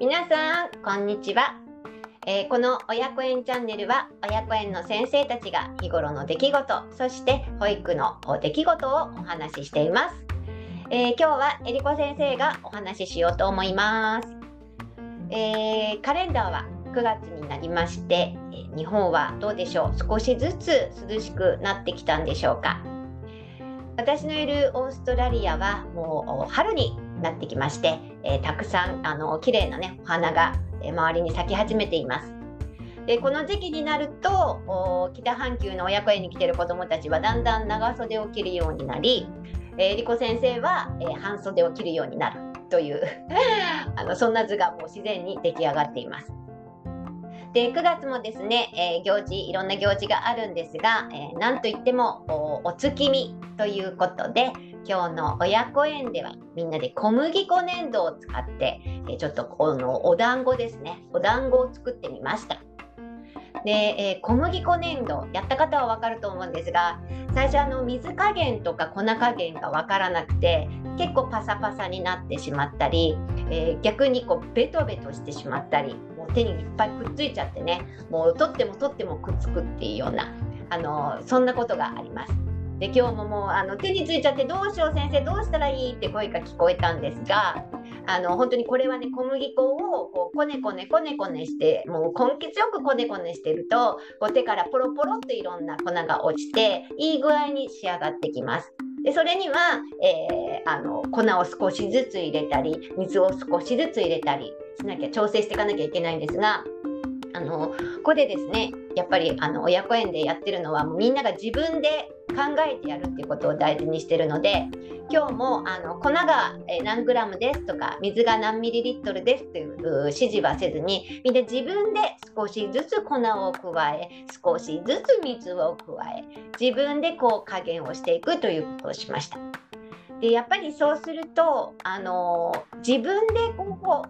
皆さんこんにちは、えー、この親子園チャンネルは親子園の先生たちが日頃の出来事そして保育の出来事をお話ししています、えー、今日はえりこ先生がお話ししようと思います、えー、カレンダーは9月になりまして、え日本はどうでしょう？少しずつ涼しくなってきたんでしょうか？私のいるオーストラリアはもう春になってきまして、えー、たくさんあの綺麗なねお花が周りに咲き始めています。でこの時期になると北半球の親子園に来てる子どもたちはだんだん長袖を着るようになり、えー、リコ先生は、えー、半袖を着るようになるという あのそんな図がもう自然に出来上がっています。で9月もですね、えー、行事いろんな行事があるんですが、えー、なんといってもお月見ということで今日の親子園ではみんなで小麦粉粘土を使って、ちょっとこのお団子ですねお団子を作ってみました。で、えー、小麦粉粘土やった方は分かると思うんですが最初あの水加減とか粉加減が分からなくて結構パサパサになってしまったり、えー、逆にこうベトベトしてしまったりもう手にいっぱいくっついちゃってねもう取っても取ってもくっつくっていうようなあのそんなことがあります。で今日ももうあの手についちゃってどうしよう先生どうしたらいいって声が聞こえたんですがあの本当にこれはね小麦粉をこうこねこねこねこねしてもう根気強くこねこねしてるとこう手からポロポロっといろんな粉が落ちていい具合に仕上がってきます。でそれには、えー、あの粉を少しずつ入れたり水を少しずつ入れたりしなきゃ調整していかなきゃいけないんですがあのここでですねやっぱりあの親子園でやってるのはみんなが自分で考えてやるっていうことを大事にしてるので今日もあの粉が何グラムですとか水が何ミリリットルですという指示はせずにみんな自分で少しずつ粉を加え少しずつ水を加え自分でこう加減をしていくということをしました。でやっぱりそうするとあの自分でこ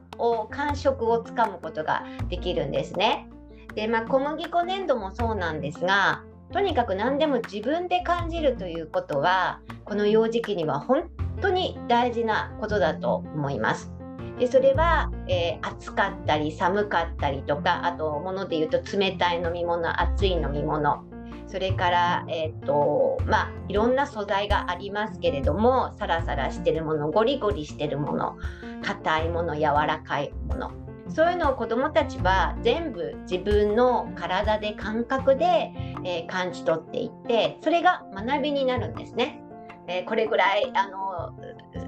う感触をつかむことができるんですね。でまあ、小麦粉粘土もそうなんですがとにかく何でも自分で感じるということはこの幼児期には本当に大事なことだと思います。でそれは、えー、暑かったり寒かったりとかあともので言うと冷たい飲み物熱い飲み物それから、えーとまあ、いろんな素材がありますけれどもサラサラしてるものゴリゴリしてるもの硬いもの柔らかいものそういうのを子どもたちは全部自分の体で感覚で、えー、感じ取っていってそれが学びになるんですね。えー、これぐらいあの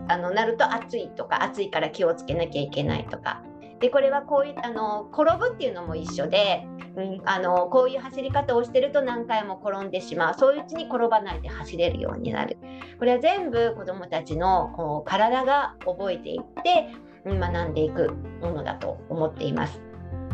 あのなると暑いとか暑いから気をつけなきゃいけないとか。でこれはこういうあの転ぶっていうのも一緒で、うん、あのこういう走り方をしてると何回も転んでしまう。そういううちに転ばないで走れるようになる。これは全部子どもたちの体が覚えていって学んでいくものだと思っています。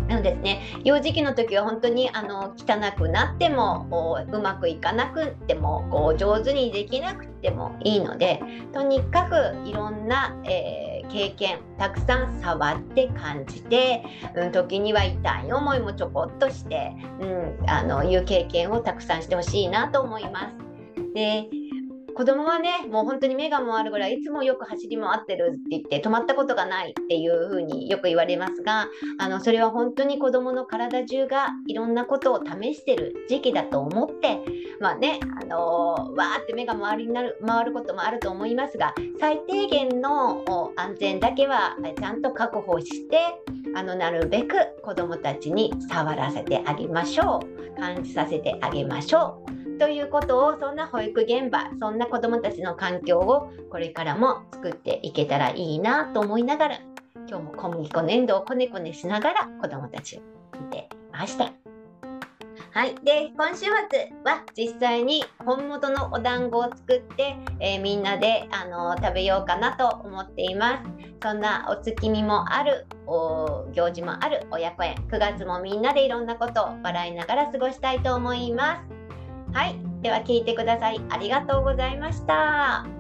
なのですね、幼児期の時は本当にあの汚くなってもうまくいかなくってもこう上手にできなくてもいいのでとにかくいろんな、えー、経験たくさん触って感じて、うん、時には痛い思いもちょこっとして、うん、あのいう経験をたくさんしてほしいなと思います。で子供はねもう本当に目が回るぐらいいつもよく走り回ってるって言って止まったことがないっていうふうによく言われますがあのそれは本当に子供の体中がいろんなことを試してる時期だと思ってまあねあのー、わーって目が回りになる回ることもあると思いますが最低限の安全だけはちゃんと確保してあのなるべく子どもたちに触らせてあげましょう。感じさせてあげましょう。ということをそんな保育現場そんな子どもたちの環境をこれからも作っていけたらいいなと思いながら今日も小麦粉粘土をこねこねしながら子どもたちを見てました。はい、で今週末は実際に本元のお団子を作って、えー、みんなであの食べようかなと思っています。そんなお月見もあるお行事もある親子園。9月もみんなでいろんなことを笑いながら過ごしたいと思います。はい。では聞いてください。ありがとうございました。